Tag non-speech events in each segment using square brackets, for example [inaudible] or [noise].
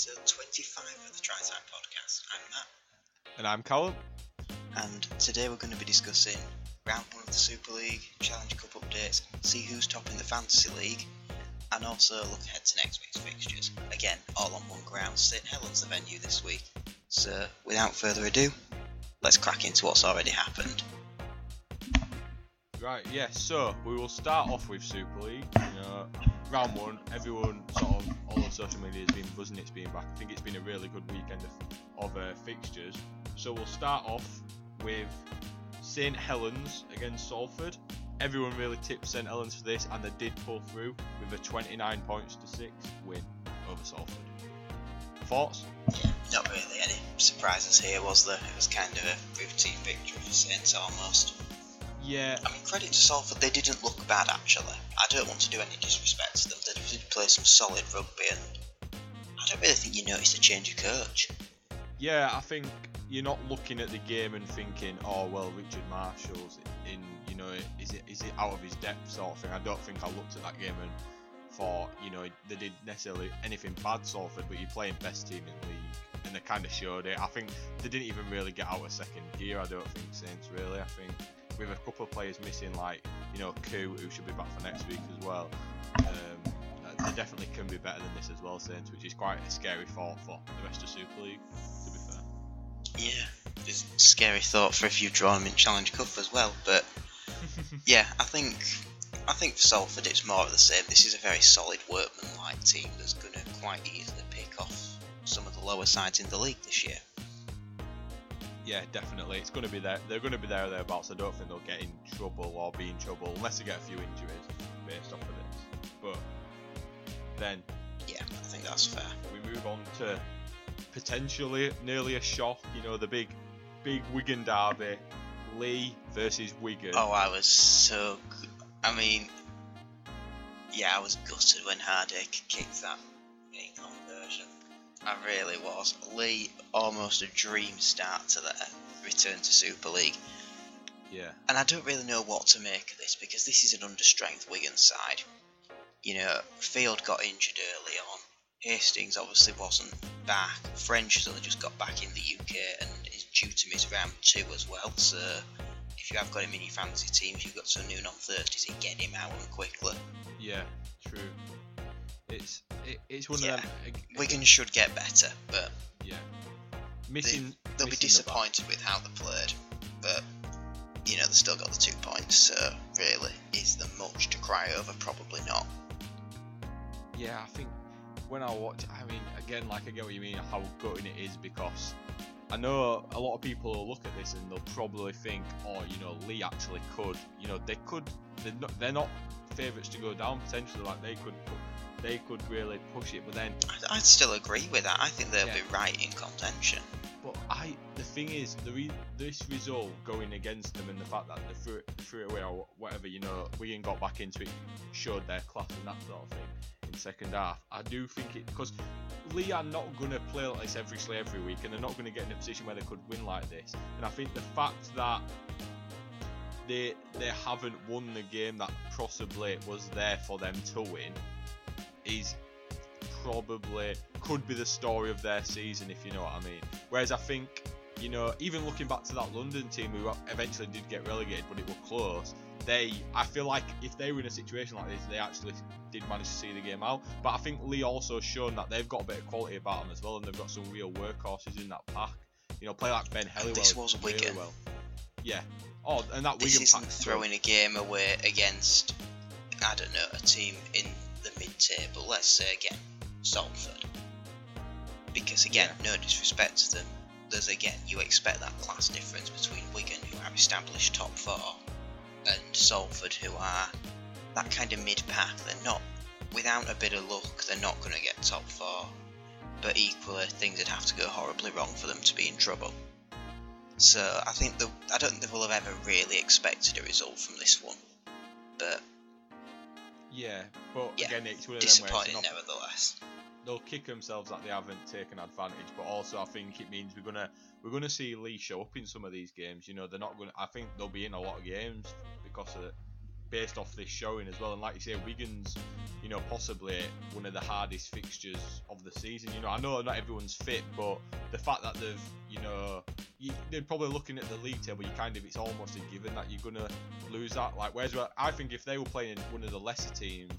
episode 25 of the Try Time podcast. I'm Matt, And I'm Callum. and today we're going to be discussing round one of the Super League, Challenge Cup updates, see who's topping the Fantasy League, and also look ahead to next week's fixtures. Again, all on one ground, St Helens the venue this week. So, without further ado, let's crack into what's already happened. Right, yes, so we will start off with Super League. You know, round one, everyone sort of, all on social media has been buzzing it's been back. I think it's been a really good weekend of, of uh, fixtures. So we'll start off with St Helens against Salford. Everyone really tipped St Helens for this, and they did pull through with a 29 points to 6 win over Salford. Thoughts? Yeah, not really any surprises here, was there? It was kind of a routine victory for Saints almost. Yeah, I mean, credit to Salford, they didn't look bad actually. I don't want to do any disrespect to them. They did play some solid rugby, and I don't really think you noticed a change of coach. Yeah, I think you're not looking at the game and thinking, oh well, Richard Marshall's in, you know, is it is it out of his depth sort of thing. I don't think I looked at that game and thought, you know, they did necessarily anything bad Salford, but you're playing best team in the league, and they kind of showed it. I think they didn't even really get out of second gear. I don't think Saints really. I think with a couple of players missing, like you know, Coote, who should be back for next week as well. Um, they definitely can be better than this as well, Saints, which is quite a scary thought for the rest of Super League. To be fair. Yeah, it's a scary thought for if you draw them in Challenge Cup as well. But [laughs] yeah, I think I think for Salford it's more of the same. This is a very solid workman-like team that's going to quite easily pick off some of the lower sides in the league this year. Yeah, definitely. It's going to be there. They're going to be there or thereabouts. I don't think they'll get in trouble or be in trouble unless they get a few injuries based off of this. But then Yeah, I think that's fair. we move on to potentially nearly a shock. You know, the big, big Wigan derby, Leigh versus Wigan. Oh, I was so. I mean, yeah, I was gutted when Hardaker kicked that. I really was. Leigh almost a dream start to their return to Super League, Yeah, and I don't really know what to make of this because this is an understrength Wigan side. You know, Field got injured early on. Hastings obviously wasn't back. French has only just got back in the UK and is due to miss round two as well. So if you have got him in your fantasy teams, you've got some noon on Thursdays, get him out and quickly. yeah, true. It's it, it's one Yeah, of them. Wigan should get better, but Yeah, they, missing. they'll be missing the disappointed with how they played. But you know, they still got the two points. So really, is there much to cry over? Probably not. Yeah, I think when I watch, I mean, again, like I get what you mean, how gutting it is because I know a lot of people will look at this and they'll probably think, oh, you know, Leigh actually could, you know, they could, they're not, they're not favourites to go down potentially, like they could, pu- they could really push it, but then, I'd, still agree with that. I think they'll Yeah. be right in contention. but I, the thing is, the re- this result going against them and the fact that they threw it, threw it away or whatever, you know, Wigan got back into it, showed their class and that sort of thing in second half. I do think it because Leigh are not going to play like this every every week, and they're not going to get in a position where they could win like this. And I think the fact that they they haven't won the game that possibly was there for them to win is probably could be the story of their season, if you know what I mean. Whereas I think, you know, even looking back to that London team who eventually did get relegated, but it was close. They, I feel like if they were in a situation like this, they actually did manage to see the game out. But I think Leigh also shown that they've got a bit of quality about them as well, and they've got some real workhorses in that pack. You know, play like Ben Helliwell. this was really Wigan. well. Yeah. Oh, and that This Wigan isn't pack. throwing a game away against, I don't know, a team in the mid-table. Let's say again, Salford. Because again, no disrespect to them, there's again you expect that class difference between Wigan, who are established top four, and Salford, who are that kind of mid-pack. They're not, without a bit of luck, they're not going to get top four. But equally, things would have to go horribly wrong for them to be in trouble. So I think the I don't think they will have ever really expected a result from this one, but Yeah, but Yeah, again, it's one of them where not nevertheless. they'll kick themselves that they haven't taken advantage, but also I think it means we're gonna we're gonna see Leigh show up in some of these games. You know, they're not gonna. I think they'll be in a lot of games because of based off this showing as well. And like you say, Wigan's, you know, possibly one of the hardest fixtures of the season. You know, I know not everyone's fit, but the fact that they've, you know, you, they're probably looking at the league table. You kind of, it's almost a given that you're gonna lose that. Like, whereas I think if they were playing one of the lesser teams,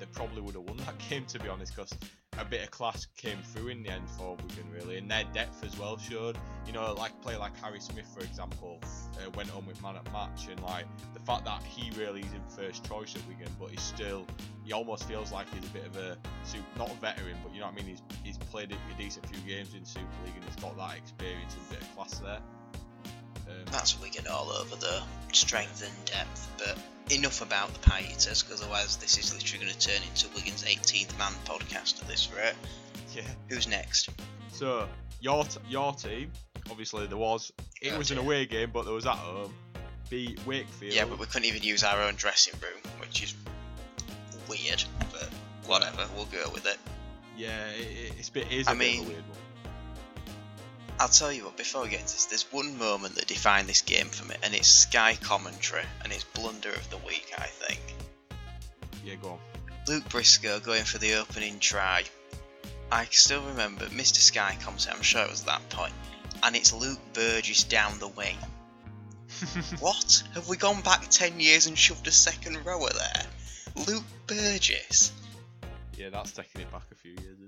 they probably would have won that [laughs] game to be honest, because a bit of class came through in the end for Wigan really, and their depth as well showed. You know, like play like Harry Smith for example, uh, went on with man at match, and like the fact that he really isn't first choice at Wigan, but he's still, he almost feels like he's a bit of a not a veteran, but you know what I mean. He's he's played a decent few games in Super League, and he's got that experience and bit of class there. Um, That's Wigan all over the strength and depth, but enough about the pie eaters because otherwise this is literally going to turn into Wigan's 18th man podcast at this rate. Yeah. Who's next? So your t- your team, obviously there was it oh, was dear. an away game, but there was at home. Beat Wakefield. Yeah, but we couldn't even use our own dressing room, which is weird. But whatever, we'll go with it. Yeah, it, it's a bit. It is a I mean, weird one. I'll tell you what, before we get into this, there's one moment that defined this game for me, and it's Sky commentary, and it's blunder of the week, I think. Yeah, go on. Luke Briscoe going for the opening try. I still remember Mr. Sky commentary, I'm sure it was that point. and it's Luke Burgess down the wing. [laughs] what? Have we gone back 10 years and shoved a second rower there? Luke Burgess? Yeah, that's taking it back a few years,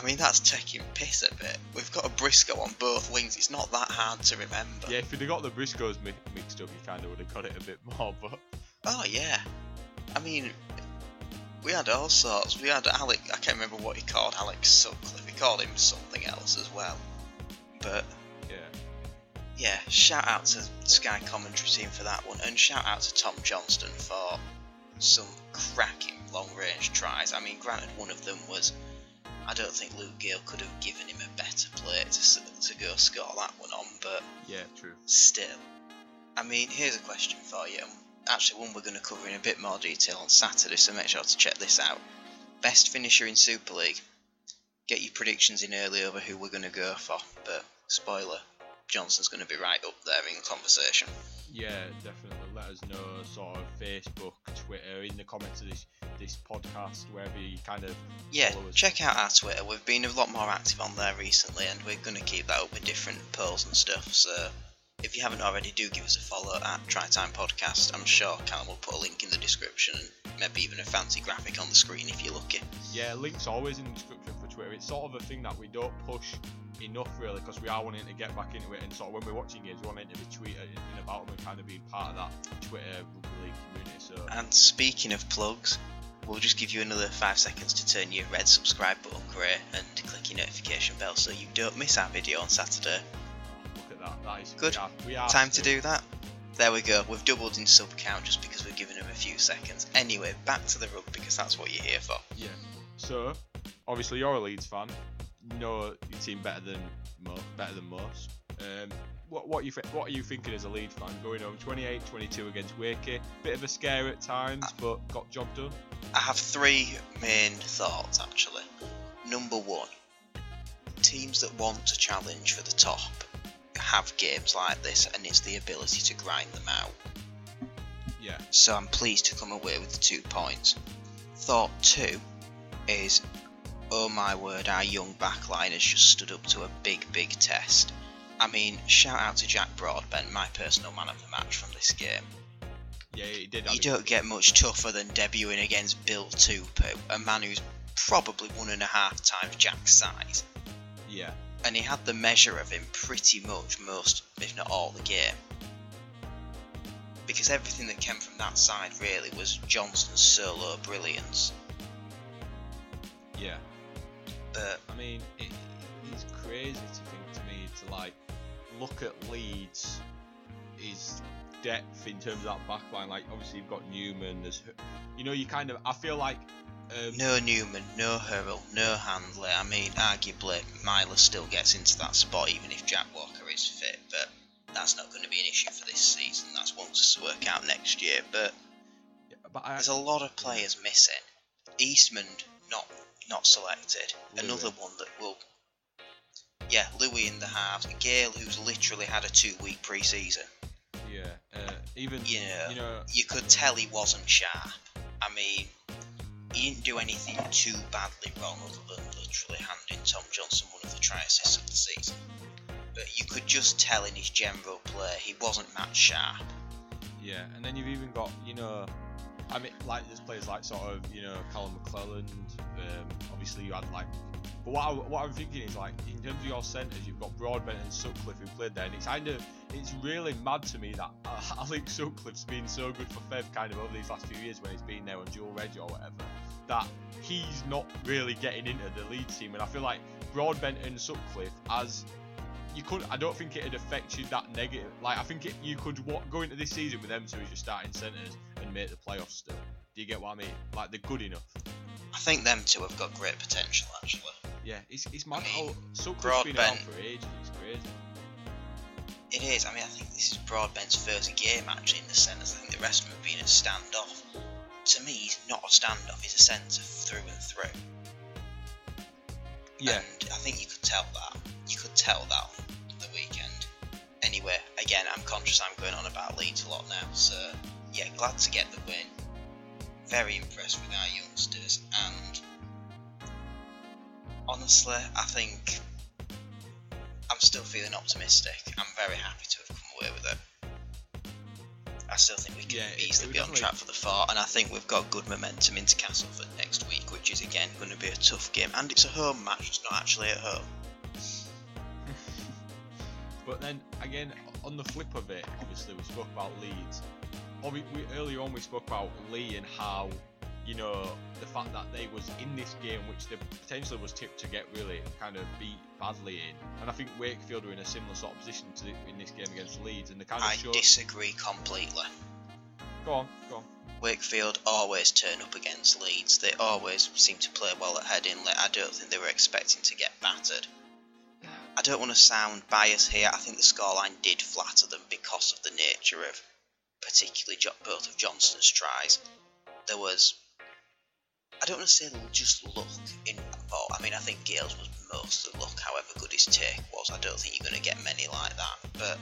I mean, that's taking piss a bit. We've got a Briscoe on both wings. It's not that hard to remember. Yeah, if you'd have got the Briscoes mi- mixed up, you kind of would have got it a bit more. But oh yeah, I mean, we had all sorts. We had Alec. I can't remember what he called Alex Sutcliffe. He called him something else as well. But yeah, yeah. Shout out to Sky commentary team for that one, and shout out to Tom Johnstone for some cracking long range tries. I mean, granted, one of them was I don't think Luke Gale could have given him a better play to, to go score that one on, but yeah, true. Still, I mean, here's a question for you. Actually, one we're going to cover in a bit more detail on Saturday, so make sure to check this out. Best finisher in Super League. Get your predictions in early over who we're going to go for, but spoiler, Johnson's going to be right up there in the conversation. Yeah, definitely. Let us know, sort of Facebook, Twitter, in the comments of this this podcast, wherever you kind of yeah. Check out our Twitter. We've been a lot more active on there recently, and we're going to keep that up with different polls and stuff. So if you haven't already, do give us a follow at Try Time Podcast. I'm sure Callum will put a link in the description and maybe even a fancy graphic on the screen if you're lucky. Yeah, links always in the description It's sort of a thing that we don't push enough really because we are wanting to get back into it and sort of when we're watching games we want to be tweeting about them and kind of being part of that Twitter rugby league community. So and speaking of plugs, we'll just give you another five seconds to turn your red subscribe button grey and click your notification bell so you don't miss our video on Saturday. Look at that, that is good. We are, we are Time to do that. There we go. We've doubled in sub count just because we're giving them a few seconds. Anyway, back to the rug because that's what you're here for. Yeah. So, obviously you're a Leeds fan. You know your team better than mo- better than most. Um, what what you what are you thinking as a Leeds fan going home 28-22 against Wakey? Bit of a scare at times, but got job done. I have three main thoughts actually. Number one, teams that want to challenge for the top have games like this, and it's the ability to grind them out. Yeah. So I'm pleased to come away with the two points. Thought two is, oh my word, our young backline has just stood up to a big, big test. I mean, shout out to Jack Broadbent, my personal man of the match from this game. Yeah, he did. You don't get much tougher than debuting against Bill Tupou, a man who's probably one and a half times Jack's size. Yeah. And he had the measure of him pretty much most, if not all, the game. Because everything that came from that side really was Johnson's solo brilliance. Yeah. But I mean, it, it's crazy to think to me to like look at Leeds, his depth in terms of that backline. Like obviously you've got Newman. There's, you know, you kind of. I feel like. Um, no Newman, no Hurrell, no Handley. I mean, arguably Myler still gets into that spot even if Jack Walker is fit, but that's not going to be an issue for this season. That's one to work out next year. But, yeah, but I, there's a lot of players missing. Eastman not not selected. Another one that will yeah, Louis in the halves. Gale, who's literally had a two week pre season. Yeah, uh, Even you know, you know, you could tell he wasn't sharp. I mean, he didn't do anything too badly wrong other than literally handing Tom Johnson one of the try assists of the season. But you could just tell in his general play he wasn't match sharp. yeah. And then you've even got you know, I mean, like there's players like sort of you know Callum McLelland. Um, obviously you had like. But what, I, what I'm thinking is like in terms of your centres, you've got Broadbent and Sutcliffe who played there, and it's kind of it's really mad to me that [laughs] uh, Alex Sutcliffe's been so good for Fev kind of over these last few years when he's been there on dual reg or whatever, that he's not really getting into the lead team, and I feel like Broadbent and Sutcliffe as you could. I don't think it'd affect you that negative. Like I think it, you could wa- go into this season with them two as your starting centres and make the playoffs still. Do you get what I mean? Like they're good enough. I think them two have got great potential actually. Yeah, it's it's mad I mean, how Sutcliffe's been around Broadbent- for ages. It's crazy. It is. I mean, I think this is Broadbent's first game actually in the centres. I think the rest of them have been a standoff. To me, he's not a standoff. He's a centre through and through. Yeah, And I think you could tell that. You could tell that the weekend. Anyway, again, I'm conscious I'm going on about Leeds a lot now, so yeah, glad to get the win. Very impressed with our youngsters, and honestly, I think I'm still feeling optimistic. I'm very happy to have come away with it. I still think we can Yeah, easily be on track for the four, and I think we've got good momentum into Castleford next week, which is again going to be a tough game, and it's a home match. It's not actually at home. [laughs] but then again, on the flip of it, obviously we spoke about Leeds. Obvi- we, earlier on we spoke about Leigh and how, you know, the fact that they was in this game, which they potentially was tipped to get really kind of beat badly in. And I think Wakefield were in a similar sort of position to the, in this game against Leeds, and they kind of I showed. disagree completely. Go on, go on. Wakefield always turn up against Leeds. They always seem to play well at Headingley. I don't think they were expecting to get battered. I don't want to sound biased here. I think the scoreline did flatter them because of the nature of, particularly both of Johnstone's tries. There was, I don't want to say just luck involved. I mean, I think Gales was mostly luck, however good his take was. I don't think you're going to get many like that. But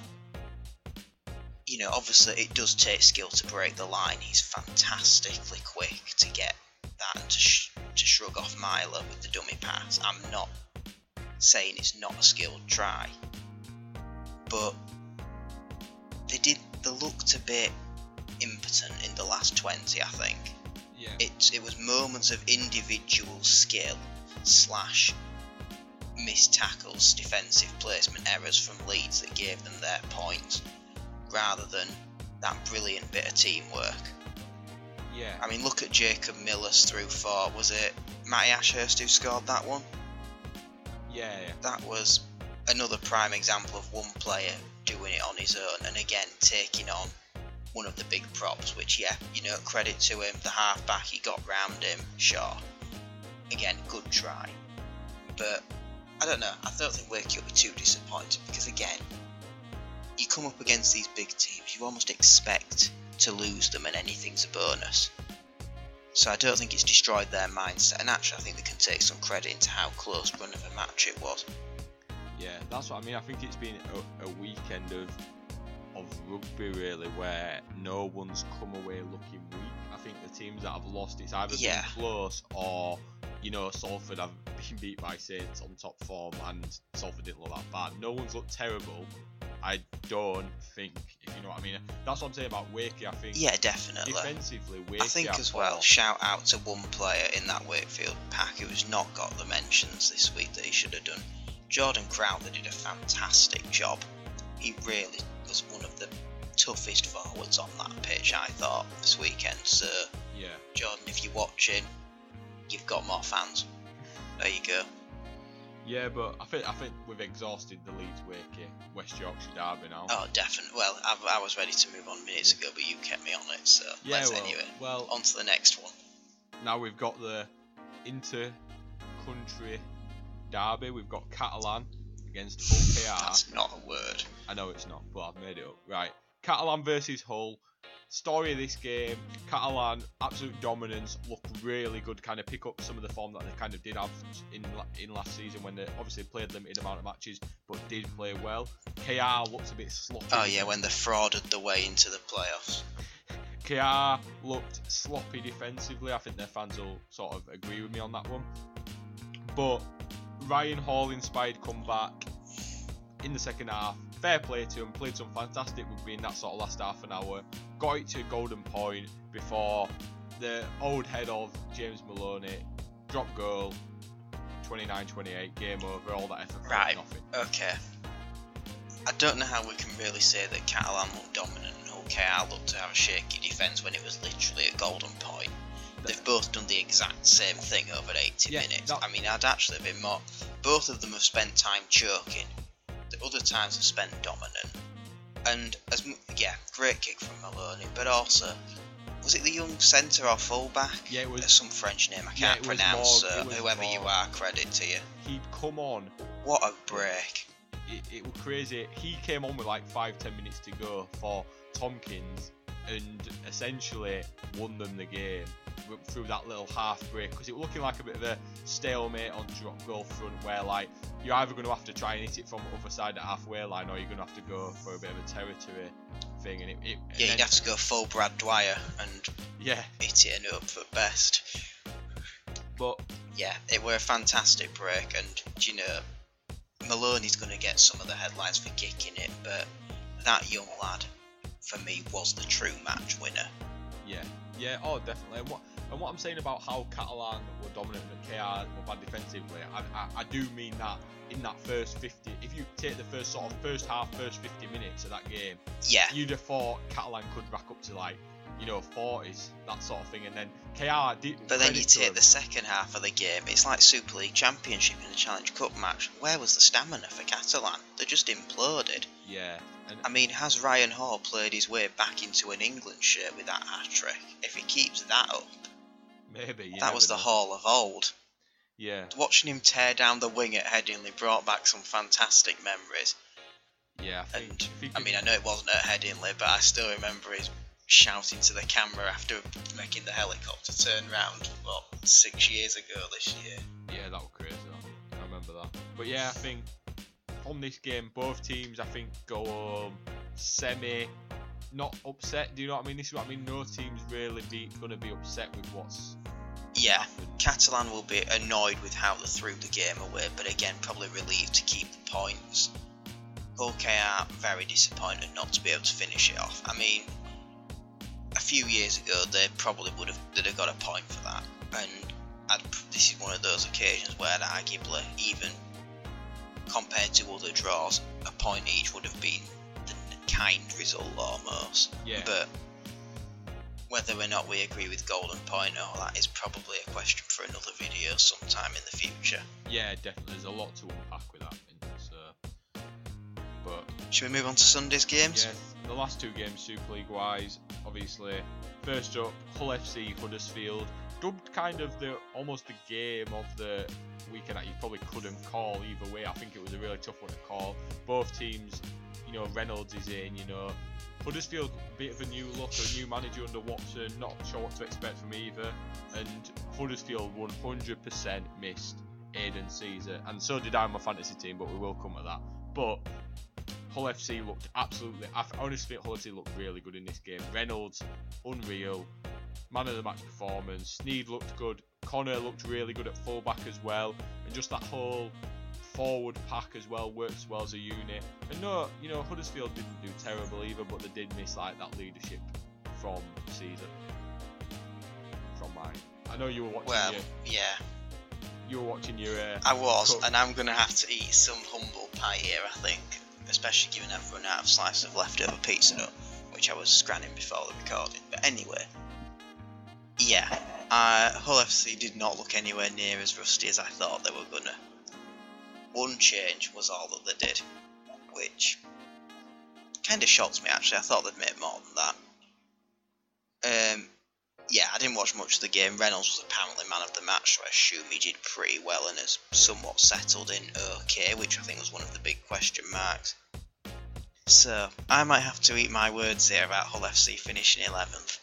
you know, obviously it does take skill to break the line. He's fantastically quick to get that and to, sh- to shrug off Myler with the dummy pass. I'm not saying it's not a skilled try, but they did. They looked a bit impotent in the last 20. I think Yeah. it it was moments of individual skill slash missed tackles, defensive placement errors from Leeds that gave them their points, rather than that brilliant bit of teamwork. yeah. I mean, look at Jacob Miller's through for was it Matty Ashurst who scored that one? yeah, yeah. That was another prime example of one player doing it on his own, and again taking on one of the big props. Which, yeah, you know, credit to him. The halfback he got round him, sure. Again, good try, but I don't know. I don't think Wakey will be too disappointed because again, you come up against these big teams, you almost expect to lose them, and anything's a bonus. So I don't think it's destroyed their mindset, and actually, I think they can take some credit into how close run of a match it was. Yeah, that's what I mean. I think it's been a, a weekend of of rugby really, where no one's come away looking weak. I think the teams that have lost, it's either Yeah. been close or you know Salford have [laughs] been beat by Saints on top form, and Salford didn't look that bad. No one's looked terrible. I don't think, if you know what I mean. That's what I'm saying about Wakey. I think Yeah, definitely. defensively, Wakey I think as well, shout out to one player in that Wakefield pack who's not got the mentions this week that he should have done. Jordan Crowther did a fantastic job. He really was one of the toughest forwards on that pitch, I thought, this weekend. So, Yeah, Jordan, if you're watching, you've got more fans. There you go. yeah, but I think I think we've exhausted the Leeds Wakey West Yorkshire derby now. Oh, definitely. Well, I, I was ready to move on minutes ago, but you kept me on it, so yeah, let's well, anyway. well, On to the next one. now we've got the inter-country derby. We've got Catalan against Hull KR. That's not a word. I know it's not, but I've made it up. Right, Catalan versus Hull. story of this game, Catalan, absolute dominance, look really good, kind of pick up some of the form that they kind of did have in in last season when they obviously played limited amount of matches, but did play well. KR looks a bit sloppy. Oh yeah, when they frauded the way into the playoffs. [laughs] KR looked sloppy defensively. I think their fans will sort of agree with me on that one. But Ryan Hall inspired comeback in the second half. Fair play to him, played some fantastic rugby in that sort of last half an hour. Got it to a golden point before the old head of James Maloney drop goal 29-28 game over all that effort Right. nothing Okay. I don't know how we can really say that Catalan looked dominant and OKR looked to have a shaky defence when it was literally a golden point. They've both done the exact same thing over 80 Yeah, minutes. that- I mean, I'd actually been more. Both of them have spent time choking. The other times have spent dominant. And as yeah, great kick from Maloney, but also was it the young centre or fullback? Yeah, it was- There's some French name I can't was pronounce. Morg- so it was whoever you are, credit to you. he'd come on What a break! it, it was crazy. He came on with like five ten minutes to go for Tomkins and essentially won them the game through that little half break because it was looking like a bit of a stalemate on drop goal front where like you're either going to have to try and hit it from the other side of halfway line or you're going to have to go for a bit of a territory thing and it, it Yeah, then- you'd have to go full Brad Dwyer and yeah hit it and up for best. but Yeah, it were a fantastic break, and you know, Maloney's going to get some of the headlines for kicking it, but that young lad, for me, was the true match winner. Yeah, yeah, oh, definitely. What, and what I'm saying about how Catalan were dominant and KR were bad defensively, I, I, I do mean that in that first 50, if you take the first sort of first half, first 50 minutes of that game, Yeah, you'd have thought Catalan could rack up to like, you know, 40s, that sort of thing, and then KR did. but then you take the second half of the game, it's like Super League Championship in a Challenge Cup match. Where was the stamina for Catalan? They just imploded. Yeah, and I mean, has Ryan Hall played his way back into an England shirt with that hat trick? If he keeps that up, maybe. That was the. Hall of old. Yeah, Watching him tear down the wing at Headingley brought back some fantastic memories. yeah. I think. And if he I mean, I know it wasn't at Headingley, but I still remember his shouting to the camera after making the helicopter turn round. What six years ago this year? Yeah, that was crazy. I remember that. But yeah, I think from this game, both teams, I think, go home semi, not upset. Do you know what I mean? This is what I mean. No team's really be going to be upset with what's Yeah, happened. Catalan will be annoyed with how they threw the game away, but again, probably relieved to keep the points. OKR very disappointed not to be able to finish it off. I mean, a few years ago they probably would have they'd have got a point for that, and I'd, this is one of those occasions where arguably even compared to other draws, a point each would have been kind result almost. Yeah. But whether or not we agree with Golden Point or that is probably a question for another video sometime in the future. Yeah, definitely. There's a lot to unpack with that. So, but Should we move on to Sunday's games? yeah, the last two games, Super League wise, obviously. First up, Hull FC Huddersfield, dubbed kind of the almost the game of the weekend that you probably couldn't call either way. I think it was a really tough one to call. Both teams, you know, Reynolds is in, you know. Huddersfield, bit of a new look, a new manager under Watson, not sure what to expect from either. And Huddersfield 100% missed Aidan Sezer, and so did I on my fantasy team, but we will come to that. But Hull FC looked absolutely. I honestly think Hull FC looked really good in this game. Reynolds, unreal. Man of the match performance. Sneyd looked good. Connor looked really good at fullback as well. And just that whole forward pack as well works well as a unit. And no, you know, Huddersfield didn't do terrible either, but they did miss like that leadership from season. From mine. I know you were watching Well, your, yeah, you were watching your uh, I was, Cool. and I'm going to have to eat some humble pie here, I think. Especially given I've run out of slices of leftover pizza dough, which I was scanning before the recording. But anyway, yeah, uh, Hull FC did not look anywhere near as rusty as I thought they were gonna. One change was all that they did, which kind of shocks me actually. I thought they'd make more than that. Um, yeah, I didn't watch much of the game. Reynolds was apparently man of the match, so I assume he did pretty well and has somewhat settled in okay, which I think was one of the big question marks. So I might have to eat my words here about Hull FC finishing 11th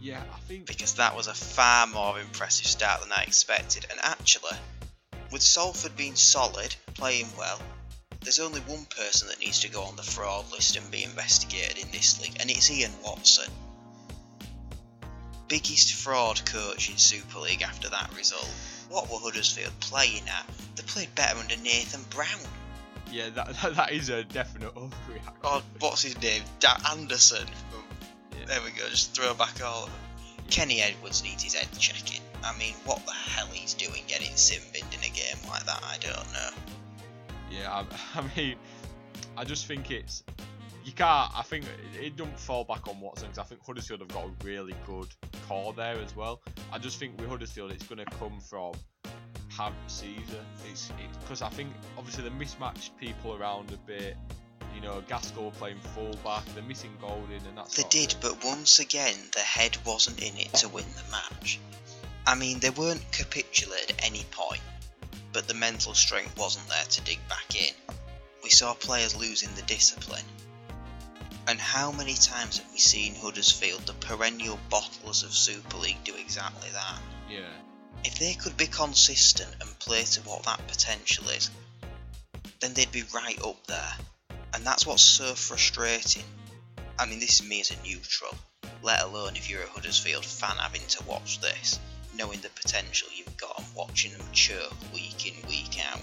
Yeah, I think because that was a far more impressive start than I expected. And actually, with Salford being solid, playing well, there's only one person that needs to go on the fraud list and be investigated in this league, and it's Ian Watson. Biggest fraud coach in Super League after that result. What were Huddersfield playing at? They played better under Nathan Brown. yeah that, that, [laughs] that is a definite overreaction. Oh, what's his name? Da- Anderson. Yeah. There we go, just throw back all of them. Kenny Edwards needs his head checking. I mean, what the hell he's doing getting sim binned in a game like that, I don't know. Yeah, I, [laughs] I mean, I just think it's you can't. I think it, it don't fall back on Watson because I think Huddersfield have got a really good core there as well. I just think with Huddersfield, it's going to come from Ham Caesar. It's because I think obviously they mismatched people around a bit. You know, Gaskell playing fullback, they're missing Golding, and that's. They did, but once again, the head wasn't in it to win the match. I mean, they weren't capitulated at any point, but the mental strength wasn't there to dig back in. We saw players losing the discipline. And how many times have we seen Huddersfield, the perennial bottlers of Super League, do exactly that? Yeah, If they could be consistent and play to what that potential is, then they'd be right up there. And that's what's so frustrating. I mean, this is me as a neutral, let alone if you're a Huddersfield fan having to watch this, knowing the potential you've got and watching them choke week in, week out.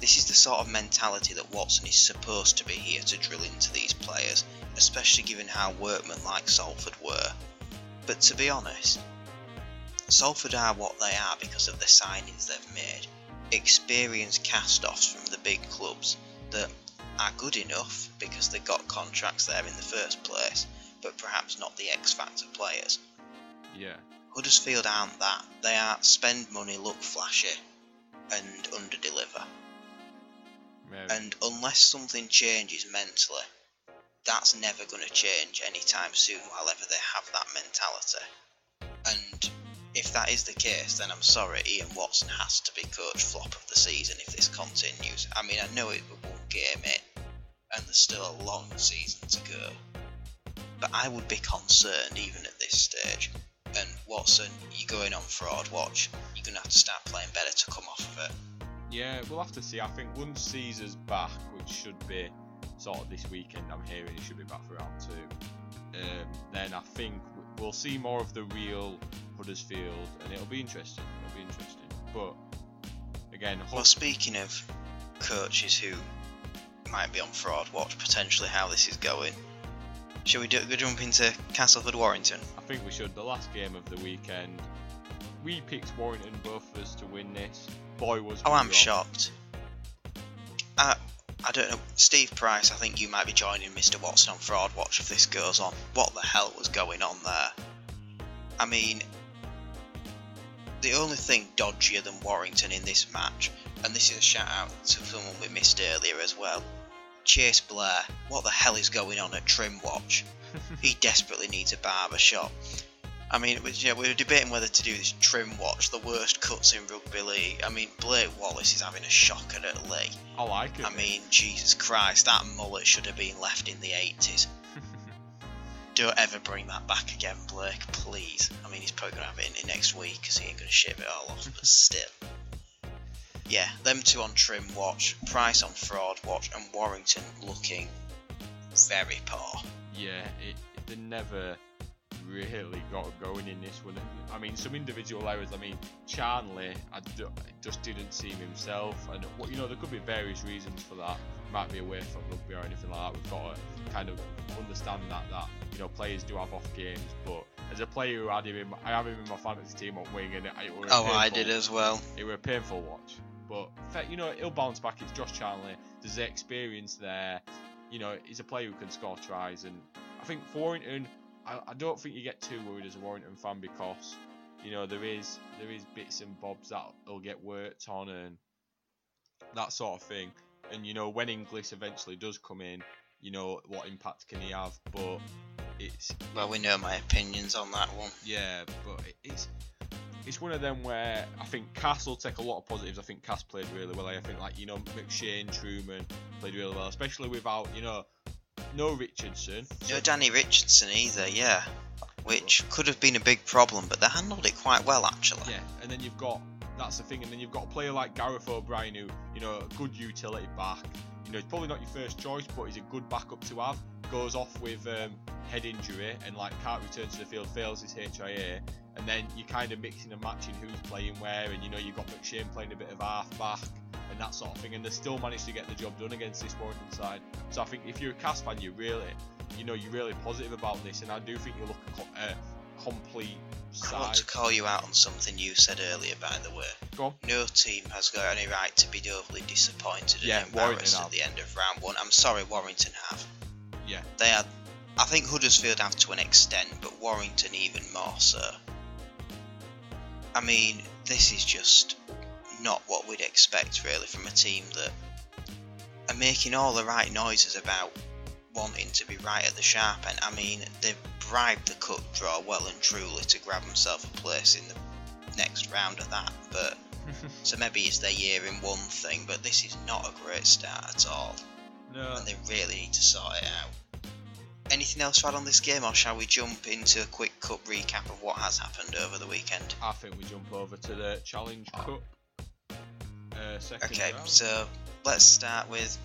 This is the sort of mentality that Watson is supposed to be here to drill into these players, especially given how workmanlike Salford were. But to be honest, Salford are what they are because of the signings they've made. Experienced cast offs from the big clubs that are good enough because they got contracts there in the first place, but perhaps not the X Factor players. yeah, Huddersfield aren't that. They are spend money, look flashy, and underdeliver. maybe. And unless something changes mentally, that's never going to change anytime soon while ever they have that mentality. And if that is the case, then I'm sorry, Ian Watson has to be coach flop of the season if this continues. I mean, I know it one game in, and there's still a long season to go. But I would be concerned even at this stage. And Watson, you're going on fraud watch. You're going to have to start playing better to come off of it. Yeah, we'll have to see. I think once Sezer's back, which should be sort of this weekend, I'm hearing he should be back for round two. Um, then I think we'll see more of the real Huddersfield, and it'll be interesting. It'll be interesting. But again, Hud- Well, speaking of coaches who might be on fraud watch, potentially how this is going, shall we do, go jump into Castleford Warrington? I think we should. The last game of the weekend, we picked Warrington both of us to win this. Boy was. Oh, I'm wrong. shocked. Uh, I don't know, Steve Price. I think you might be joining Mr. Watson on fraud watch if this goes on. What the hell was going on there? I mean, the only thing dodgier than Warrington in this match, and this is a shout out to someone we missed earlier as well. Chase Blair, what the hell is going on at Trim Watch? [laughs] he desperately needs a barber shop. I mean, was, you know, we were debating whether to do this Trim Watch, the worst cuts in rugby league. I mean, Blake Wallace is having a shocker at Lee. I like it. I mean, Jesus Christ, that mullet should have been left in the 80s. [laughs] Don't ever bring that back again, Blake, please. I mean, he's probably going to have it in, next week because he ain't going to ship it all off, but [laughs] still. Yeah, them two on trim watch, Price on fraud watch, and Warrington looking very poor. yeah, it, they never really got going in this one. I mean, some individual errors. I mean, Charnley, I d- just didn't seem himself, and what you know, there could be various reasons for that. Might be away from rugby or anything like that. We've got to kind of understand that that you know players do have off games, but as a player who had him, in, I have him in my fantasy team on wing, and it, it were Oh, I did as well. it were a painful watch. But you know, he'll bounce back. It's Josh Charnley. There's the experience there. You know, he's a player who can score tries, and I think for Warrington, I, I don't think you get too worried as a Warrington fan because you know there is there is bits and bobs that will get worked on and that sort of thing. And you know, when Inglis eventually does come in, you know what impact can he have? But it's Well, we know my opinions on that one. yeah, but it- it's it's one of them where I think Cass will take a lot of positives. I think Cass played really well. I think like you know McShane, Trueman played really well, especially without you know no Richardson. No Danny Richardson either, yeah. Which could have been a big problem, but they handled it quite well actually. Yeah, and then you've got that's the thing, and then you've got a player like Gareth O'Brien who you know a good utility back. You know, he's probably not your first choice, but he's a good backup to have. Goes off with um, head injury and like can't return to the field, fails his HIA, and then you're kind of mixing and matching who's playing where, and you know you've got McShane playing a bit of half back and that sort of thing, and they still managed to get the job done against this Warrington side. So I think if you're a Cass fan, you really, you know, you're really positive about this, and I do think you look a uh, complete I want to call you out on something you said earlier, by the way. Go on. No team has got any right to be overly disappointed and Yeah, embarrassed Warrington at the end of round one. I'm sorry, Warrington have. Yeah. They had. I think Huddersfield have to an extent, but Warrington even more so. I mean, this is just not what we'd expect really from a team that are making all the right noises about wanting to be right at the sharp end. I mean, they've bribed the cut draw well and truly to grab themselves a place in the next round of that, but [laughs] so maybe it's their year in one thing, but this is not a great start at all, no. and they really need to sort it out. Anything else to add on this game, or shall we jump into a quick cup recap of what has happened over the weekend? I think we jump over to the Challenge Cup. Uh, Okay, round. so let's start with,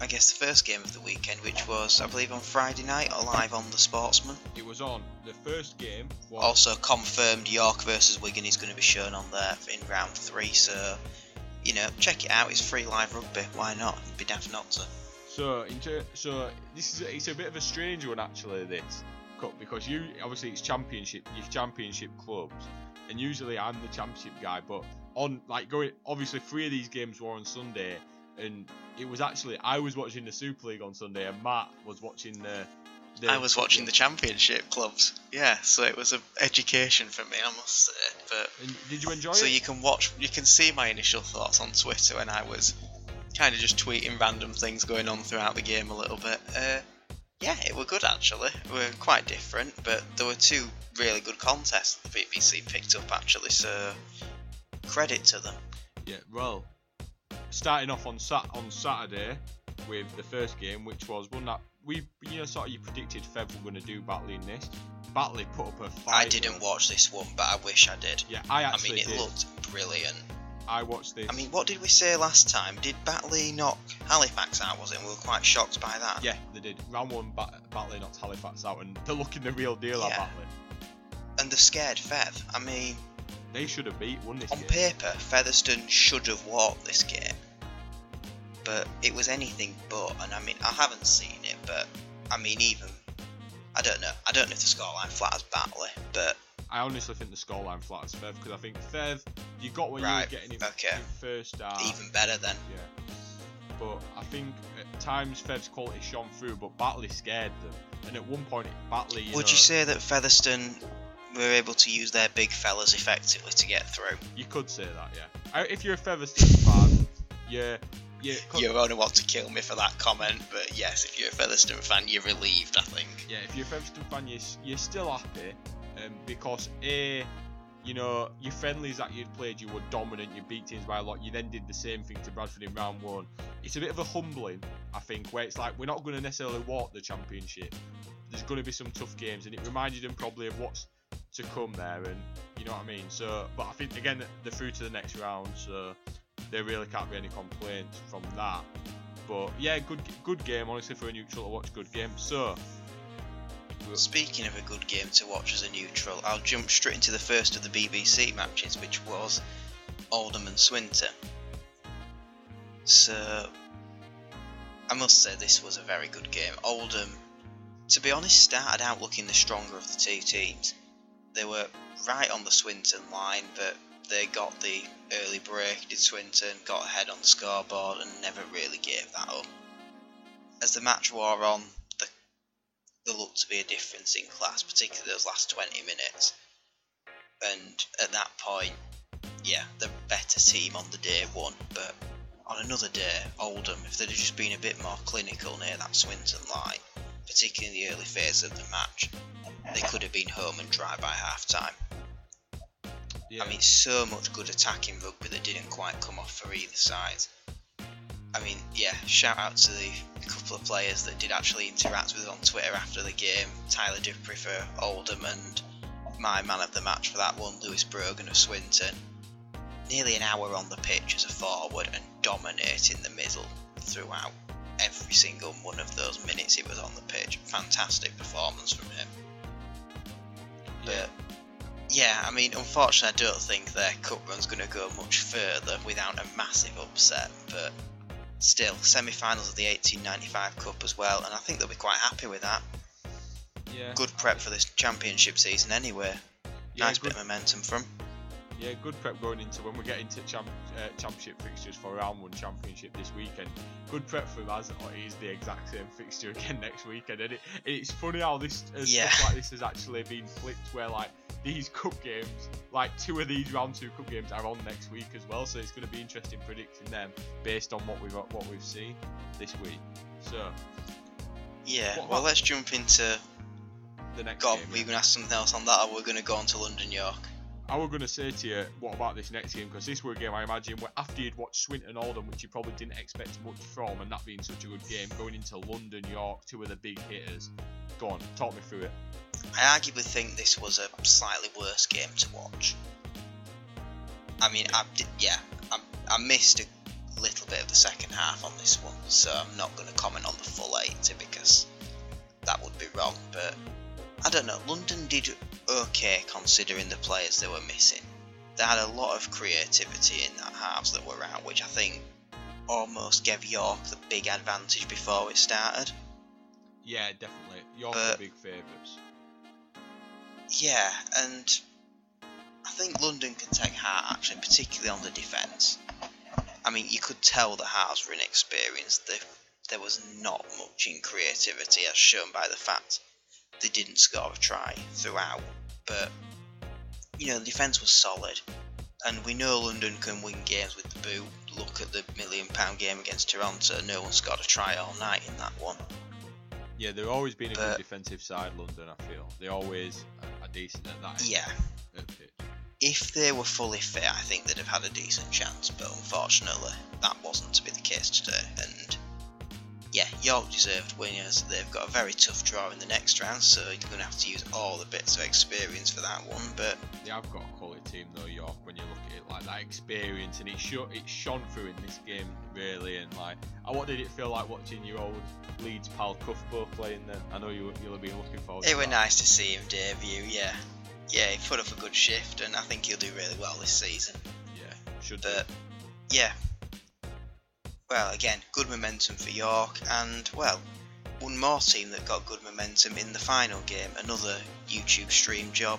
I guess, the first game of the weekend, which was, I believe, on Friday night, or live on the Sportsman. It was on. The first game was Also confirmed York versus Wigan is going to be shown on there in round three, so you know, check it out. It's free live rugby. Why not? It'd be daft not to. So, in ter- so this is a, it's a bit of a strange one actually. This cup because you obviously it's championship, your championship clubs, and usually I'm the championship guy. But on like going, obviously three of these games were on Sunday, and it was actually I was watching the Super League on Sunday, and Matt was watching the. the I was watching the championship clubs. Yeah, so it was an education for me, I must say. But And did you enjoy so it? So you can watch, you can see my initial thoughts on Twitter when I was kind of just tweeting random things going on throughout the game a little bit. Uh, yeah, it were good actually. They were quite different, but there were two really good contests the BBC picked up actually. So credit to them. Yeah, well, starting off on sat on Saturday with the first game, which was one that we, you know, sort of you predicted Fev were going to do Batley in this. Batley put up a fight. I didn't watch this one, but I wish I did. Yeah, I actually. I mean, it did. looked brilliant. I watched this. I mean, what did we say last time? Did Batley knock Halifax out? Was it? We were quite shocked by that. yeah, they did. Round one, Bat- Batley knocked Halifax out, and they're looking the real deal at Yeah. Batley. And the scared Fev. I mean, They should have beat won this on game. paper, Featherstone should have walked this game, but it was anything but. And I mean, I haven't seen it, but I mean, even I don't know. I don't know if the scoreline flatters Batley, but I honestly think the scoreline flatters Fev because I think Fev, you got what you Right, were getting in, okay. in first half. even better then. Yeah. But I think at times Fev's quality shone through, but Batley scared them. And at one point, Batley. You Would know, you say that Featherstone were able to use their big fellas effectively to get through? You could say that, yeah. If you're a Featherstone fan, yeah, yeah, co- You only want to kill me for that comment, but yes, if you're a Featherstone fan, you're relieved, I think. yeah. If you're a Featherstone fan, you're, you're still happy, um, because a, you know, your friendlies that you'd played, you were dominant. You beat teams by a lot. You then did the same thing to Bradford in round one. It's a bit of a humbling, I think, where it's like we're not going to necessarily walk the championship. There's going to be some tough games, and it reminded them probably of what's to come there, and you know what I mean. So, but I think again they're through to the next round, so there really can't be any complaints from that. But yeah, good good game. Honestly, for a neutral to watch, good game. So Speaking of a good game to watch as a neutral, I'll jump straight into the first of the BBC matches, which was Oldham and Swinton. So, I must say this was a very good game. Oldham, to be honest, started out looking the stronger of the two teams. They were right on the Swinton line, but they got the early break, did Swinton, got ahead on the scoreboard, and never really gave that up. As the match wore on, the there looked to be a difference in class, particularly those last 20 minutes. And at that point, yeah, the better team on the day won. But on another day, Oldham, if they'd have just been a bit more clinical near that Swinton line, particularly in the early phase of the match, they could have been home and dry by half time. Yeah. I mean, so much good attacking rugby that didn't quite come off for either side. I mean, yeah, shout out to the couple of players that did actually interact with us on Twitter after the game. Tyler Dupree for Oldham and my man of the match for that one, Lewis Brogan of Swinton. Nearly an hour on the pitch as a forward and dominating the middle throughout every single one of those minutes he was on the pitch. Fantastic performance from him. yeah. But yeah, I mean, unfortunately, I don't think their cup run's going to go much further without a massive upset. But still, semi-finals of the 1895 Cup as well, and I think they'll be quite happy with that. yeah. Good prep for this championship season, anyway. Yeah, nice good, bit of momentum from. Yeah, good prep going into when we get into champ, uh, championship fixtures for round one championship this weekend. Good prep for him as it is the exact same fixture [laughs] again next weekend. And it, it's funny how this uh, Yeah. stuff like this has actually been flipped, where like these cup games, like two of these round two cup games are on next week as well. So it's going to be interesting predicting them based on what we've what we've seen this week. So Yeah. Well, let's jump into. the next God, game. we're yeah. going to ask something else on that, or we're going to go on to London York? I was going to say to you, what about this next game? Because this were a game I imagine where after you'd watched Swinton and Oldham, which you probably didn't expect much from, and that being such a good game, going into London, York, two of the big hitters. Go on, talk me through it. I arguably think this was a slightly worse game to watch. I mean, I yeah, I, I missed a little bit of the second half on this one, so I'm not going to comment on the full 80 because that would be wrong. But I don't know, London did okay considering the players they were missing. They had a lot of creativity in that halves that were out, which I think almost gave York the big advantage before it started. Yeah, definitely. York But- big favourites. Yeah, and I think London can take heart actually, particularly on the defence. I mean, you could tell the Hearts were inexperienced. There, there was not much in creativity, as shown by the fact they didn't score a try throughout. But you know, the defence was solid, and we know London can win games with the boot. Look at the million pound game against Toronto. No one scored a try all night in that one. Yeah, they've always been a good defensive side, London, I feel. They always are decent at that Yeah, if they were fully fit, I think they'd have had a decent chance, but unfortunately, that wasn't to be the case today. And York deserved winners. They've got a very tough draw in the next round, so you're going to have to use all the bits of experience for that one. But They have got a quality team though, York. When you look at it, like that experience, and it sho- it shone through in this game really. And like, uh, what did it feel like watching your old Leeds pal Cuthbo playing? Then I know you you'll have been looking forward. it to was that. nice to see him debut. Yeah, yeah, he put up a good shift, and I think he'll do really well this season. Yeah, should do. But yeah, well, again, good momentum for York, and well, one more team that got good momentum in the final game. Another YouTube stream job.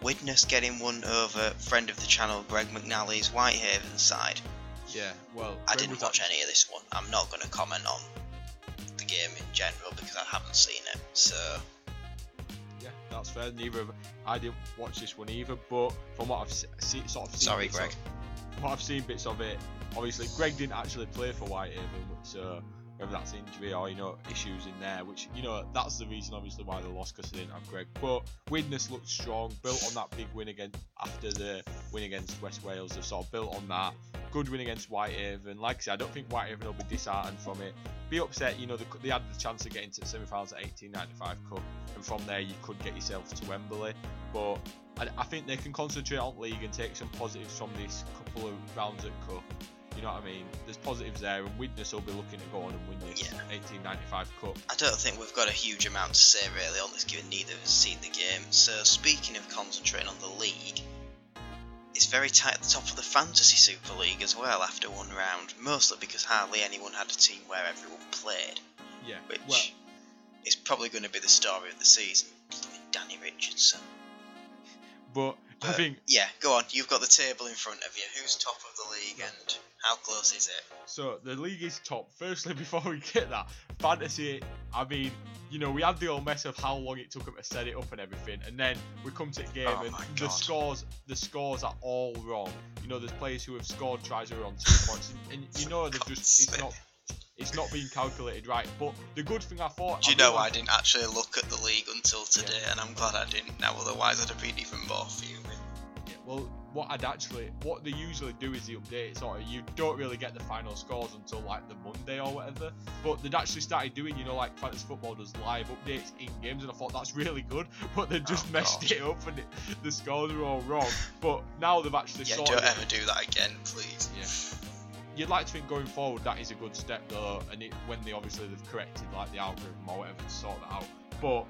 Widnes getting one over friend of the channel Greg McNally's Whitehaven side. Yeah, well, I didn't watch any of this one. I'm not going to comment on the game in general because I haven't seen it. So Yeah, that's fair. Neither of I didn't watch this one either, but from what I've se- sort of seen Sorry, Greg. Of, from what I've seen bits of it, obviously Greg didn't actually play for Whitehaven, so whether that's injury or you know issues in there, which you know that's the reason obviously why they lost because they didn't have Greg. But Widnes looked strong, built on that big win again after the win against West Wales. They sort of built on that. Good win against Whitehaven. Like I said, I don't think Whitehaven will be disheartened from it. Be upset, you know, they, they had the chance of getting to the semi-finals at 1895 Cup, and from there you could get yourself to Wembley. But I, I think they can concentrate on league and take some positives from this couple of rounds at Cup. You know what I mean? There's positives there, and Widnes will be looking to go on and win this Yeah. 1895 Cup. I don't think we've got a huge amount to say really on this given neither of us seen the game. So speaking of concentrating on the league, it's very tight at the top of the Fantasy Super League as well after one round, mostly because hardly anyone had a team where everyone played, Yeah. which Well, is probably going to be the story of the season. Danny Richardson. but I think yeah, go on. You've got the table in front of you. Who's top of the league and how close is it? So the league is top. Firstly, [laughs] before we get that, fantasy. I mean, you know, we had the old mess of how long it took them to set it up and everything, and then we come to the game Oh and the scores, the scores are all wrong. You know, there's players who have scored tries who are on two points, and, and you know they've just it's not. It's not being calculated right, but the good thing I thought. Do you know I didn't actually look at the league until today, and I'm glad I didn't. Now, otherwise I'd have been even more fuming. Yeah, well, what I'd actually, what they usually do is the updates of, you don't really get the final scores until like the Monday or whatever. But they'd actually started doing, you know, like fantasy football does live updates in games, and I thought that's really good. [laughs] But they just Oh, messed God. it up and it, the scores are all wrong. But now they've actually Yeah, don't it. ever do that again, please. Yeah. You'd like to think going forward that is a good step though, and it, when they obviously they've corrected like the algorithm or whatever to sort that out. But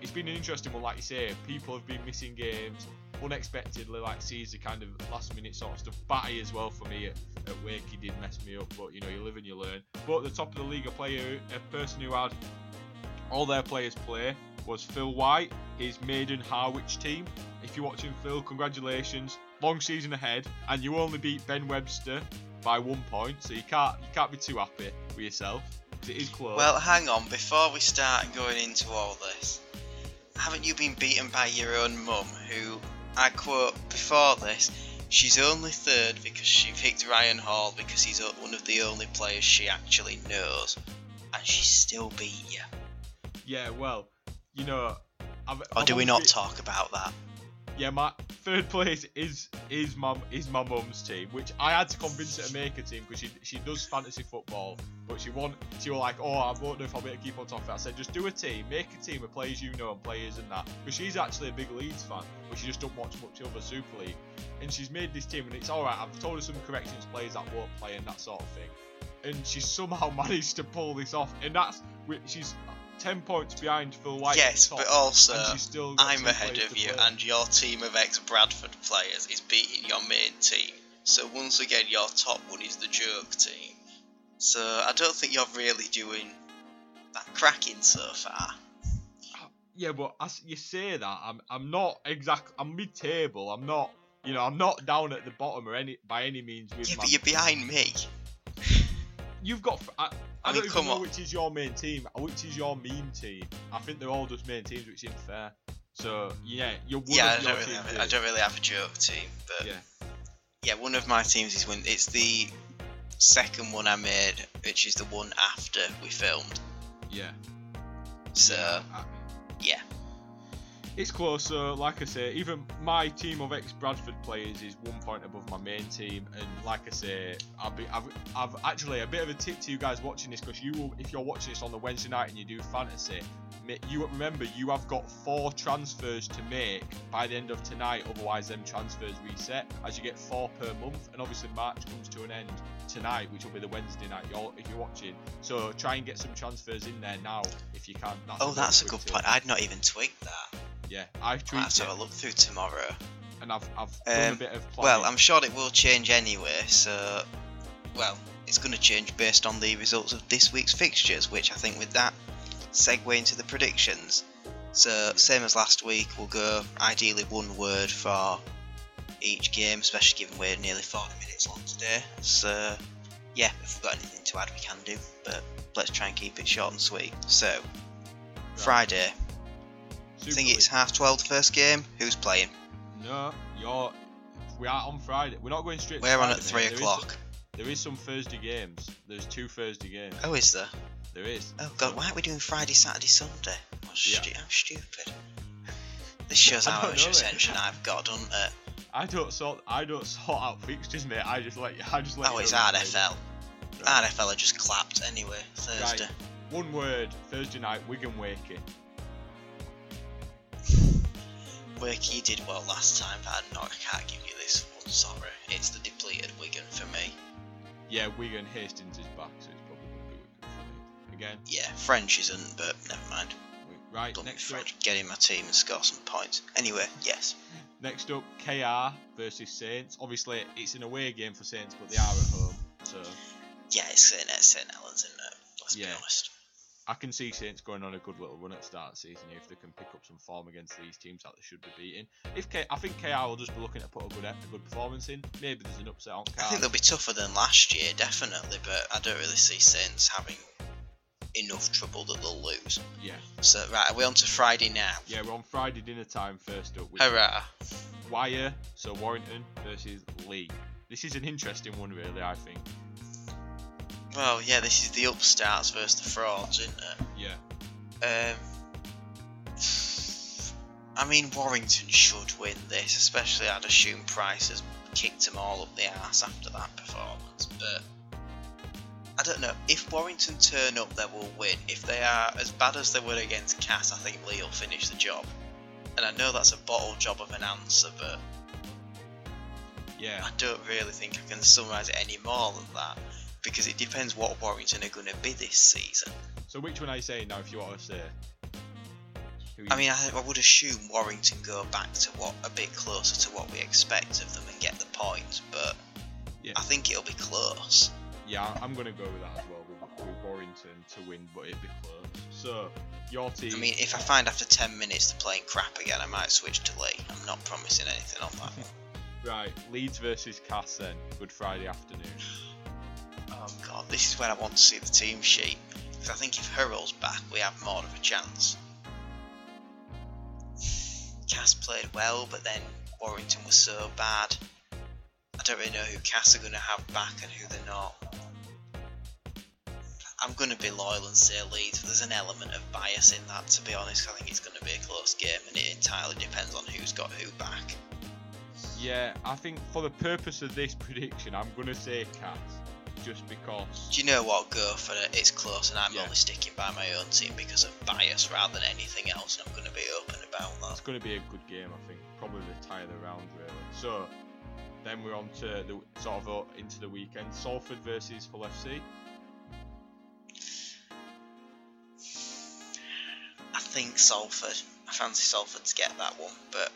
it's been an interesting one, like you say. People have been missing games unexpectedly, like Sezer kind of last minute sort of stuff. Batty as well for me at, at Wake, he did mess me up, but you know you live and you learn. But the top of the league, a player, a person who had all their players play was Phil White, his maiden Harwich team. If you're watching Phil, congratulations, long season ahead, and you only beat Ben Webster by one point, so you can't you can't be too happy with yourself. It is close. Well, hang on, before we start going into all this, haven't you been beaten by your own mum, who, I quote before this, she's only third because she picked Ryan Hall because he's one of the only players she actually knows, and she still beat you. yeah, well, you know. I've, Or do we not been- talk about that? Yeah, my third place is is my is my mum's team, which I had to convince her to make a team because she she does fantasy football, but she want she was like, oh, I won't know if I'll be able to keep on top of it. I said, just do a team, make a team of players you know and players and that, because she's actually a big Leeds fan, but she just don't watch much of the Super League, and she's made this team, and it's all right. I've told her some corrections, players that won't play and that sort of thing, and she somehow [laughs] managed to pull this off, and that's she's ten points behind Phil White. yes, top, but also, I'm ahead of you, play. and your team of ex Bradford players is beating your main team. So once again, your top one is the joke team. So I don't think you're really doing that cracking so far. Yeah, but as you say that, I'm I'm not exact. I'm mid-table. I'm not, you know, I'm not down at the bottom or any by any means. With Yeah, but you're behind me. you've got. I, I, I mean, don't even know on. which is your main team, uh, which is your meme team. I think they're all just main teams, which isn't fair. So yeah, you're one yeah, I don't, really have. I don't really have a joke team, but Yeah. yeah, one of my teams is when It's the second one I made, which is the one after we filmed. Yeah. So I- It's closer. like I say, even my team of ex-Bradford players is one point above my main team, and like I say, I'll be, I've, I've actually a bit of a tip to you guys watching this because you will, if you're watching this on the Wednesday night and you do fantasy, you remember you have got four transfers to make by the end of tonight, otherwise them transfers reset as you get four per month, and obviously March comes to an end tonight, which will be the Wednesday night. You're, if you're watching, so try and get some transfers in there now if you can. That's oh, that's a good tip. point. I'd not even twigged that. Yeah, I've I'll have tweaked to it have a look through tomorrow. and I've, I've done a Um, bit of planning. Well, I'm sure it will change anyway, so well, it's going to change based on the results of this week's fixtures, which I think with that segue into the predictions. So same as last week, we'll go ideally one word for each game, especially given we're nearly 40 minutes long today. So yeah, if we've got anything to add, we can do, but let's try and keep it short and sweet. So Friday, I think it's half 12 the first game. Who's playing? No, you're. We are on Friday. We're not going straight. We're on at three There is- o'clock. there is some Thursday games. There's two Thursday games. Oh, is there? There is. Oh god, why aren't we doing Friday, Saturday, Sunday? What Yeah. stu- how stupid. [laughs] This shows [laughs] how much attention I've got, doesn't it? I don't sort. I don't sort out fixtures, mate. I just let you. I just let. Oh, it's RFL. Right. RFL are just clapped anyway, Thursday. Right. One word. Thursday night. Wigan Wakey. Wakey did well last time, but I'm not, I can't give you this one, sorry. It's the depleted Wigan for me. Yeah, Wigan Hastings is back, so it's probably going to be Wigan for me. Again. Yeah, French isn't, but never mind. Right. Next up. French. Get in my team and score some points. Anyway, yes. Next up, KR versus Saints. Obviously, it's an away game for Saints, but they are at home, so Yeah, it's St. St. Helens, isn't it? Let's be honest. I can see Saints going on a good little run at the start of the season if they can pick up some form against these teams that they should be beating. If K- I think KR will just be looking to put a good a good performance in. Maybe there's an upset on I think they'll be tougher than last year, definitely, but I don't really see Saints having enough trouble that they'll lose. Yeah, So, right, are we on to Friday now? yeah. We're on Friday dinner time first up. Hurrah! Wire, so Warrington versus Leigh. This is an interesting one, really. I think. Well, yeah, this is the upstarts versus the frauds, isn't it? Yeah. Um, I mean, Warrington should win this, especially I'd assume Price has kicked them all up the arse after that performance. But I don't know. If Warrington turn up, they will win. If they are as bad as they were against Cass, I think Leigh will finish the job. And I know that's a bottle job of an answer, but Yeah. I don't really think I can summarise it any more than that. Because it depends what Warrington are going to be this season. So which one are you saying now? If you want to say. I mean, I, I would assume Warrington go back to what a bit closer to what we expect of them and get the points, but Yeah. I think it'll be close. Yeah, I'm gonna go with that as well. With, with Warrington to win, but it'd be close. So your team. I mean, if I find after 10 minutes they're playing crap again, I might switch to Leigh. I'm not promising anything on that [laughs] right, Leeds versus Cass then. Good Friday afternoon. [laughs] This is where I want to see the team sheet. Because I think if Hurrell's back, we have more of a chance. Cass played well, but then Warrington was so bad. I don't really know who Cass are going to have back and who they're not. I'm going to be loyal and say Leeds, there's an element of bias in that, to be honest. I think it's going to be a close game, and it entirely depends on who's got who back. Yeah, I think for the purpose of this prediction, I'm gonna say Cass, just because. Do you know what? Go for it. It's close, and I'm Yeah. only sticking by my own team because of bias rather than anything else, and I'm going to be open about that. It's going to be a good game, I think. Probably the tie of the round, really. So, then we're on to the sort of into the weekend. Salford versus Hull FC. I think Salford. I fancy Salford to get that one, but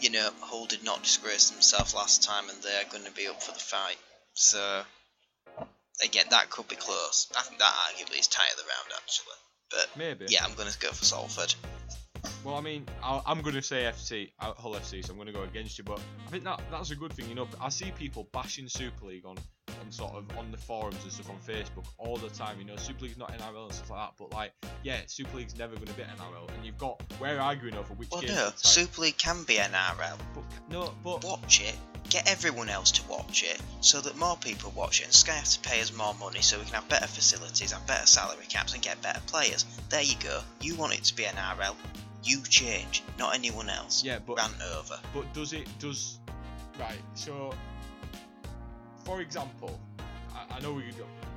you know, Hull did not disgrace themselves last time, and they're going to be up for the fight. So, again, that could be close. I think that arguably is of the round, actually. But Maybe. yeah, I'm going to go for Salford. Well, I mean, i I'm going to say FC, uh, Hull FC, so I'm going to go against you. But I think that that's a good thing, you know. I see people bashing Super League on, on sort of on the forums and stuff on Facebook all the time. You know, Super League's not NRL and stuff like that. But like, yeah, Super League's never going to be NRL, and you've got we're arguing over which Well, no. Super League can be NRL. But no, but Watch it. Get everyone else to watch it so that more people watch it and Sky have to pay us more money so we can have better facilities, have better salary caps and get better players. There you go. You want it to be NRL. You change, not anyone else. yeah, but Rant over. But does it does right? So, for example, I, I know we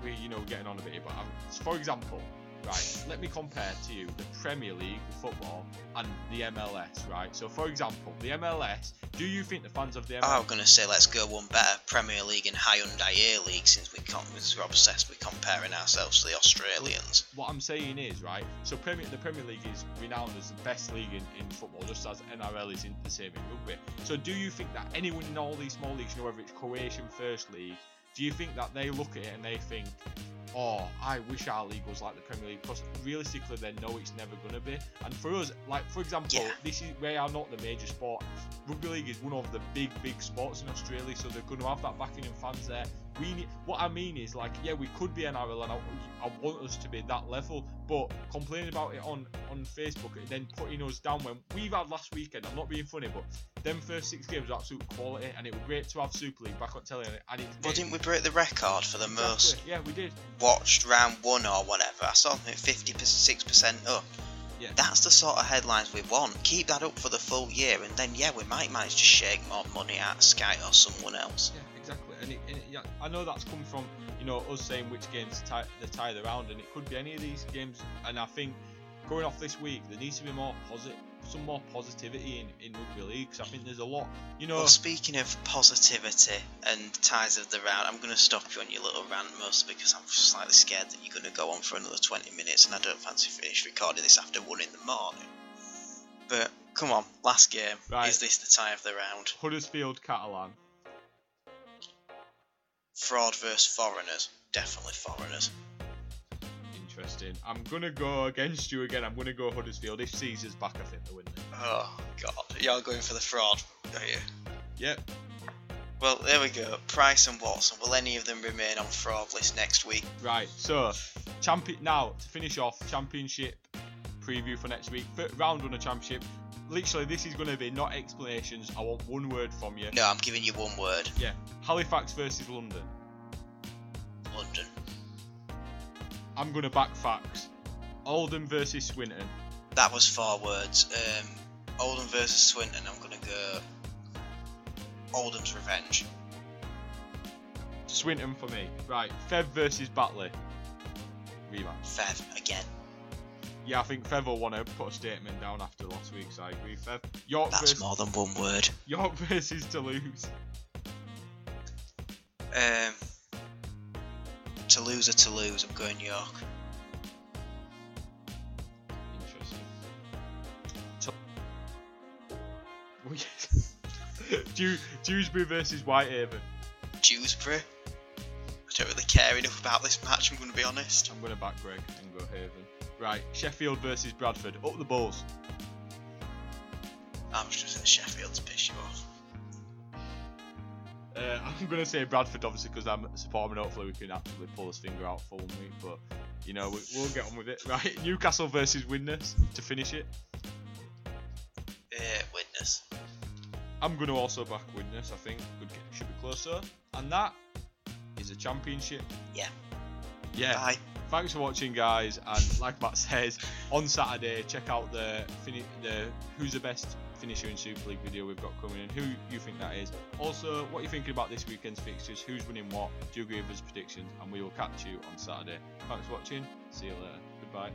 we you know we're getting on a bit here, but um, for example, right? Let me compare to you the Premier League football and the MLS, right? So, for example, the MLS. Do you think the fans of the MLS? I was going to say let's go one better Premier League and Hyundai A League since we com- since we're obsessed with comparing ourselves to the Australians. What I'm saying is, right, so Premier, the Premier League is renowned as the best league in, in football, just as NRL is in the same in rugby. So do you think that anyone in all these small leagues, you know, whether it's Croatian First League, do you think that they look at it and they think, oh, I wish our league was like the Premier League? Because realistically, they know it's never going to be. And for us, like, for example, Yeah. this is we are not the major sport. Rugby league is one of the big, big sports in Australia, so they're going to have that backing and fans there. We need, what I mean is, like, yeah, we could be NRL, and I, I want us to be that level, but complaining about it on on Facebook and then putting us down when we've had last weekend. I'm not being funny, but them first six games were absolute quality, and it was great to have Super League back on telly. And, it, Well, didn't we break the record for the most Yeah, we did. watched round one or whatever? I saw something 56% up. Yeah. That's the sort of headlines we want. Keep that up for the full year, and then yeah, we might manage to shake more money out of Sky or someone else. Yeah, exactly. And, it, and it, yeah, I know that's come from you know us saying which games tie, they tie the round, and it could be any of these games. And I think going off this week, there needs to be more positive, some more positivity in in rugby league. 'cause I think there's a lot. You know, Well, speaking of positivity and ties of the round, I'm going to stop you on your little rant mostly because I'm slightly scared that you're going to go on for another 20 minutes, and I don't fancy finish recording this after one in the morning. But come on, last game. Right. Is this the tie of the round? Huddersfield Catalan. Fraud versus foreigners. Definitely foreigners. Interesting. I'm gonna go against you again. I'm gonna go Huddersfield. If Sezer's back, I think they win. It. Oh god, you're going for the fraud, are you? Yep. Well, there we go. Price and Watson. Will any of them remain on fraud list next week? Right. So, champion. Now to finish off, championship preview for next week. Round one of championship. Literally, this is gonna be not explanations. I want one word from you. No, I'm giving you one word. Yeah. Halifax versus London. London. I'm gonna back Fax. Oldham versus Swinton. That was four words. Um, Oldham versus Swinton. I'm gonna go Oldham's revenge. Swinton for me. Right, Fev versus Batley. Rematch. Fev again. Yeah, I think Fev will want to put a statement down after last week, so I agree. Fev. York That's versus more than one word. York [laughs] versus Toulouse. Um, Toulouse or Toulouse. I'm going York. Interesting. Dew- [laughs] Dewsbury versus Whitehaven. Dewsbury. I don't really care enough about this match. I'm going to be honest. I'm going to back Greg and go Haven. Right, Sheffield versus Bradford. Up the balls. [laughs] I'm just going to say Sheffield to piss you off. Uh, I'm going to say Bradford, obviously, because I'm supporting and hopefully we can actually pull this finger out full week. But, you know, we, we'll get on with it. [laughs] Right, Newcastle versus Widnes to finish it. Uh, Widnes. I'm going to also back Widnes, I think. Good, should be closer. And that is a championship. Yeah. Yeah. Bye. Thanks for watching, guys. And like Matt says, on Saturday, check out the fini- the who's the best finisher in Super League video we've got coming in. Who you think that is? Also, what you thinking about this weekend's fixtures? Who's winning what? Do you agree with his predictions? And we will catch you on Saturday. Thanks for watching. See you later. Goodbye.